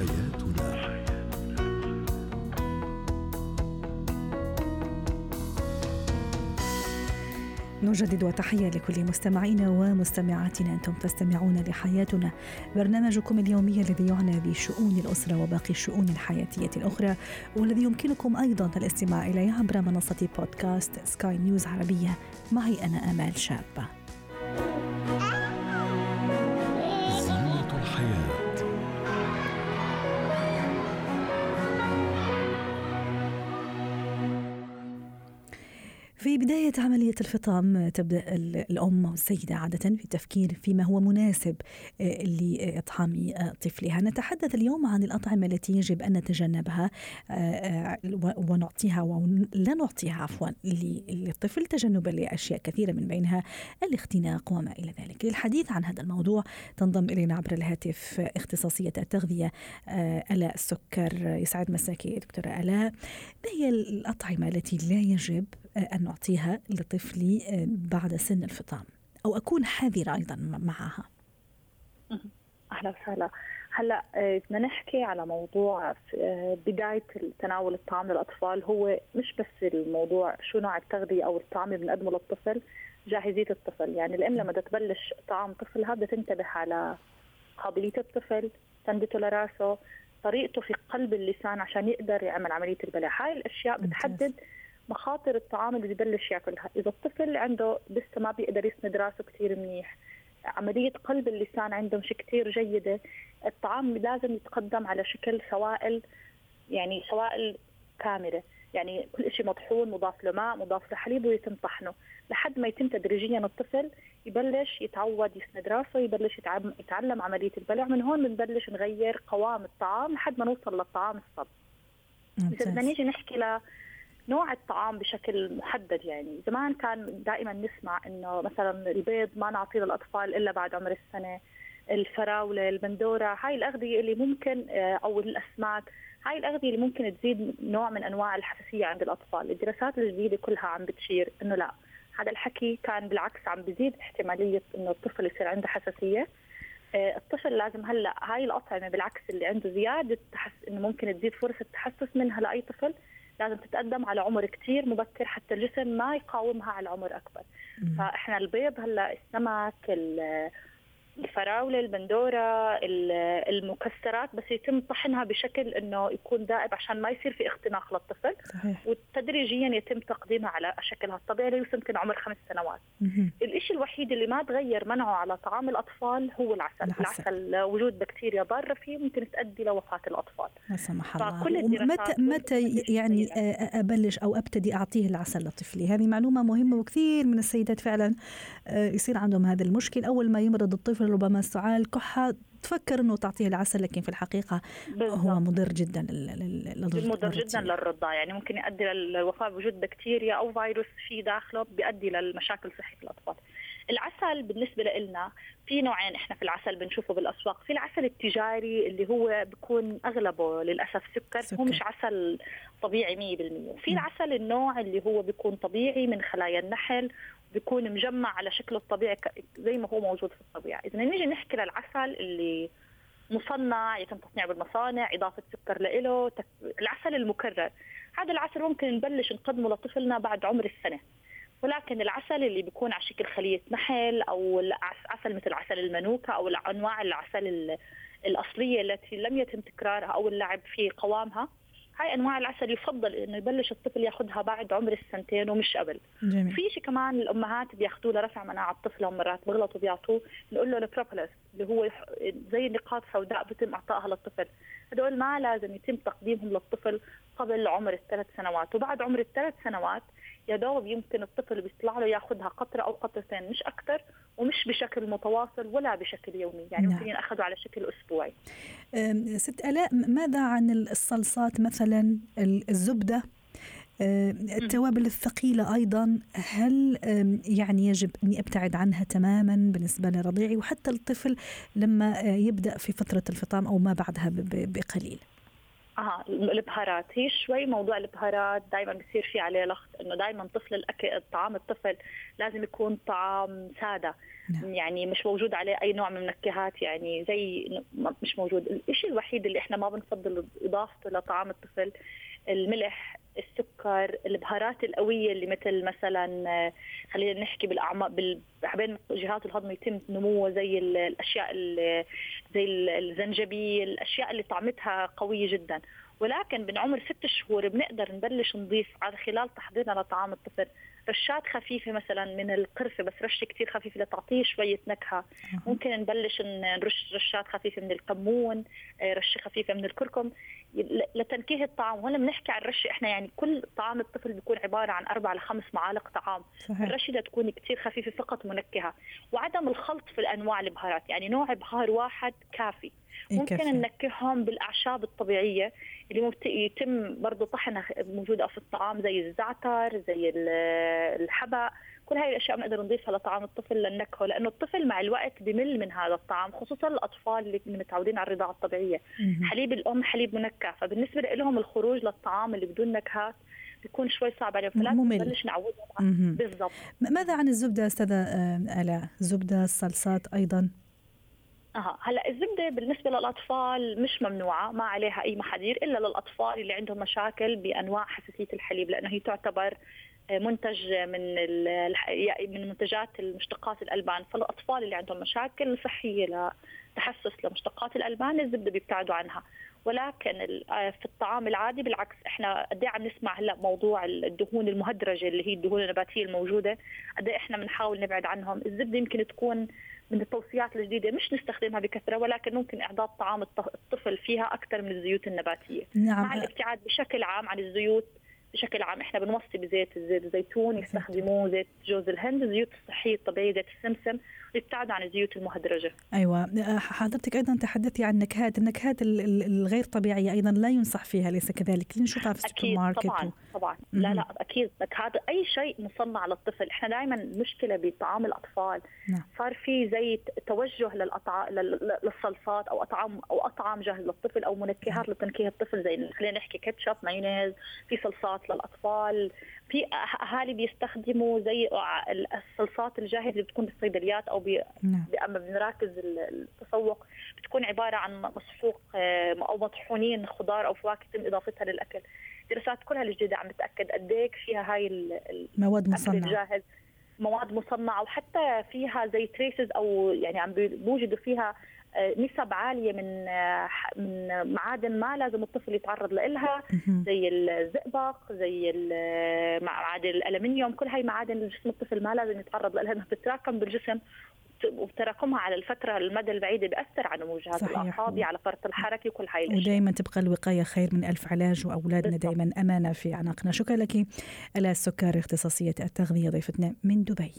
حياتنا. نجدد وتحية لكل مستمعينا ومستمعاتنا. أنتم تستمعون لحياتنا. برنامجكم اليومي الذي يعنى بشؤون الأسرة وباقي الشؤون الحياتية الأخرى والذي يمكنكم أيضا الاستماع إليه عبر منصة بودكاست سكاي نيوز عربية. معي أنا أمال شابة في بداية عملية الفطام تبدأ الأم أو السيدة عادة في التفكير فيما هو مناسب آه، لإطعام آه، طفلها. نتحدث اليوم عن الأطعمة التي يجب أن نتجنبها آه، ونعطيها ولا نعطيها عفوا للطفل تجنبا لأشياء كثيرة من بينها الاختناق وما إلى ذلك. للحديث عن هذا الموضوع تنضم إلينا عبر الهاتف اختصاصية التغذية ألاء السكر يسعد مساكي دكتورة ألاء. ما هي الأطعمة التي لا يجب أن نعطيها لطفلي آه، بعد سن الفطام. أو أكون حذرة أيضا معها. أهلا وسهلا. هلأ آه، بدنا نحكي على موضوع آه، بداية تناول الطعام للأطفال. هو مش بس الموضوع شو نوع التغذية أو الطعام اللي بنقدمه للطفل جاهزية الطفل. يعني الأم لما تبلش طعام طفلها بدها تنتبه على قابلية الطفل تندته لراسه طريقته في قلب اللسان عشان يقدر يعمل عملية البلع هاي الأشياء بتحدد مخاطر الطعام اللي ببلش ياكلها. إذا الطفل عنده لسه ما بيقدر يسند راسه كثير منيح عملية قلب اللسان عنده مش كثير جيدة الطعام لازم يتقدم على شكل سوائل يعني سوائل كاملة. يعني كل شيء مطحون مضاف له ماء مضاف له حليب ويتم طحنه. لحد ما يتم تدريجيا الطفل يبلش يتعود يسند راسه يبلش يتعلم عملية البلع. من هون بنبلش نغير قوام الطعام لحد ما نوصل للطعام الصب. إذا بدنا نيجي نحكي نوع الطعام بشكل محدد يعني. زمان كان دائما نسمع إنه مثلا البيض ما نعطيه للأطفال إلا بعد عمر السنة. الفراولة البندوره هاي الأغذية اللي ممكن آه، أو الأسماك هاي الأغذية اللي ممكن تزيد نوع من أنواع الحساسية عند الأطفال. الدراسات الجديدة كلها عم بتشير إنه لا. هذا الحكي كان بالعكس عم بزيد احتمالية إنه الطفل يصير عنده حساسية. آه، الطفل لازم هلأ هاي الأطعمة بالعكس اللي عنده زيادة تحس إنه ممكن تزيد فرصة التحسس منها لأي طفل. لازم تتقدم على عمر كتير مبكر حتى الجسم ما يقاومها على عمر أكبر. فإحنا البيض هلأ السمك الفراولة البندورة المكسرات بس يتم طحنها بشكل إنه يكون دائب عشان ما يصير في اختناق للطفل. صحيح. وتدريجيا يتم تقديمها على شكلها الطبيعي ليوصل يمكن عمر خمس سنوات. الشيء الوحيد اللي ما تغير منعه على طعام الأطفال هو العسل. العسل, العسل وجود بكتيريا ضارة فيه ممكن تؤدي لوفاة الأطفال. لا سمح الله. متى متى يعني أبلش أو أبتدي أعطيه العسل لطفلي؟ هذه معلومة مهمة وكثير من السيدات فعلا يصير عندهم هذا المشكل أول ما يمرض الطفل ربما السعال كحة تفكر إنه تعطيه العسل لكن في الحقيقة بالضبط. هو مضر جدا للرضع مضر جدا للرضع يعني ممكن يؤدي للوفاة بوجود بكتيريا أو فيروس في داخله بيؤدي للمشاكل صحيه الأطفال العسل بالنسبة لنا في نوعين إحنا في العسل بنشوفه بالأسواق. في العسل التجاري اللي هو بيكون أغلبه للأسف سكر, سكر. هو مش عسل طبيعي 100% وفي العسل النوع اللي هو بيكون طبيعي من خلايا النحل بيكون مجمع على شكله الطبيعي زي ما هو موجود في الطبيعة. اذا نيجي نحكي للعسل اللي مصنع يتم تصنيعه بالمصانع إضافة سكر له. العسل المكرر. هذا العسل ممكن نبلش نقدمه لطفلنا بعد عمر السنة. ولكن العسل اللي بيكون على شكل خلية نحل أو عسل مثل عسل المنوكة أو انواع العسل الأصلية التي لم يتم تكرارها أو اللعب في قوامها هاي أنواع العسل يفضل إنه يبلش الطفل ياخذها بعد عمر السنتين ومش قبل. جميل. في شيء كمان الأمهات بياخذوه لرفع مناعة طفلهم مرات بغلطوا بيعطوه بنقول له البروبوليس اللي هو زي نقاط سوداء بتم إعطائها للطفل. هدول ما لازم يتم تقديمهم للطفل قبل عمر الثلاث سنوات. وبعد عمر الثلاث سنوات يا دوب يمكن الطفل بيطلع له ياخذها قطرة أو قطرتين مش أكثر ومش بشكل متواصل ولا بشكل يومي يعني نعم. ممكن ياخذوا على شكل أسبوعي. ست آلاء ماذا عن الصلصات مثلا؟ الزبدة التوابل الثقيلة أيضا هل يعني يجب أني أبتعد عنها تماما بالنسبة لرضيعي؟ وحتى الطفل لما يبدأ في فترة الفطام أو ما بعدها بقليل. آه البهارات. هي شوي موضوع البهارات دائما بصير في عليه لغط إنه دائما طفل الأكل طعام الطفل لازم يكون طعام سادة. نعم. يعني مش موجود عليه أي نوع من النكهات يعني زي مش موجود. الشيء الوحيد اللي إحنا ما بنفضل إضافته لطعام الطفل الملح السكر البهارات القوية اللي مثل مثلا آه، خلينا نحكي بالأعماق بين جهات الهضم يتم نموه زي الأشياء زي الزنجبيل الأشياء اللي طعمتها قوية جدا. ولكن من عمر ست شهور بنقدر نبلش نضيف على خلال تحضيرنا لطعام الطفل. رشات خفيفة مثلا من القرفة بس رشة كتير خفيفة لتعطيه شوية نكهة. ممكن نبلش نرش رشات خفيفة من الكمون آه، رشة خفيفة من الكركم. لتنكيه الطعام. ولا بنحكي عن رشة. إحنا يعني كل طعام الطفل بيكون عبارة عن أربع لخمس معالق طعام. صحيح. الرشة تكون كتير خفيفة فقط منكهة. وعدم الخلط في الأنواع البهارات. يعني نوع بهار واحد كافي. ممكن ننكههم بالأعشاب الطبيعية. اللي يتم برضه طحنها موجودة في الطعام زي الزعتر زي الحبق. كل هاي الأشياء بنقدر نضيفها لطعام الطفل لنكهه لأنه الطفل مع الوقت بمل من هذا الطعام خصوصا الأطفال اللي متعودين على الرضاعة الطبيعية. حليب الأم حليب منكه. فبالنسبة لهم الخروج للطعام اللي بدون نكهات بيكون شوي صعب عليهم. فلازم نبلش نعودهم. بالضبط. ماذا عن الزبدة أستاذة آه، آلاء؟ زبدة الصلصات أيضا؟ أها. هلا الزبدة بالنسبة للأطفال مش ممنوعة ما عليها أي محاذير إلا للأطفال اللي عندهم مشاكل بأنواع حساسية الحليب لأنه هي تعتبر آه، منتج من من منتجات المشتقات الألبان. فالأطفال اللي عندهم مشاكل صحية لتحسس لمشتقات الألبان الزبدة بيبتعدوا عنها. ولكن آه، في الطعام العادي بالعكس إحنا قد إيه عم نسمع هلأ موضوع الدهون المهدرجة اللي هي الدهون النباتية الموجودة قد إيه إحنا بنحاول نبعد عنهم الزبدة يمكن تكون من التوصيات الجديدة مش نستخدمها بكثرة ولكن ممكن إعداد طعام الطفل فيها أكثر من الزيوت النباتية نعم. مع الابتعاد بشكل عام عن الزيوت بشكل عام إحنا بنوصي بزيت زيت الزيتون يستخدموه زيت جوز الهند الزيوت الصحية الطبيعية زيت السمسم يبتعدوا عن الزيوت المهدرجة. أيوه حضرتك أيضا تحدثتي عن النكهات، النكهات الغير طبيعية أيضا لا ينصح فيها ليس كذلك؟ نشوفها في السوبر ماركت طبعا و... طبعا لا لا أكيد نكهات أي شيء مصنع للطفل، إحنا دائما مشكلة بطعام الأطفال نعم. صار في زي توجه للأطع... للصلصات أو اطعام أو أطعام جاهز للطفل أو منكهات نعم. لتنكيه الطفل زي خلينا نحكي كاتشب مايونيز في صلصات للأطفال. في أهالي بيستخدموا زي الصلصات الجاهزة اللي بتكون بالصيدليات أو بي... نعم. أما بنراكز التسوق بتكون عبارة عن مسحوق آه، أو مطحونين خضار أو فواكه يتم إضافتها للأكل. دراسات كلها الجديدة عم بتأكد قد فيها هاي المواد مصنعة. الجاهز. مواد مصنعة وحتى فيها زي تريسز أو يعني عم بيوجدوا فيها نسب عالية من آه، من معادن ما لازم الطفل يتعرض لها زي الزئبق زي معادن الألمنيوم كل هاي معادن جسم الطفل ما لازم يتعرض لها بتتراكم بالجسم وتراكمها على الفترة المدى البعيده بيأثر على نمو جهاز الاعصابي على فرط الحركة وكل هاي الأشياء. ودائما تبقى الوقاية خير من ألف علاج وأولادنا دائما أمانة في عناقنا شكرا لك. ألا السكر اختصاصية التغذية ضيفتنا من دبي.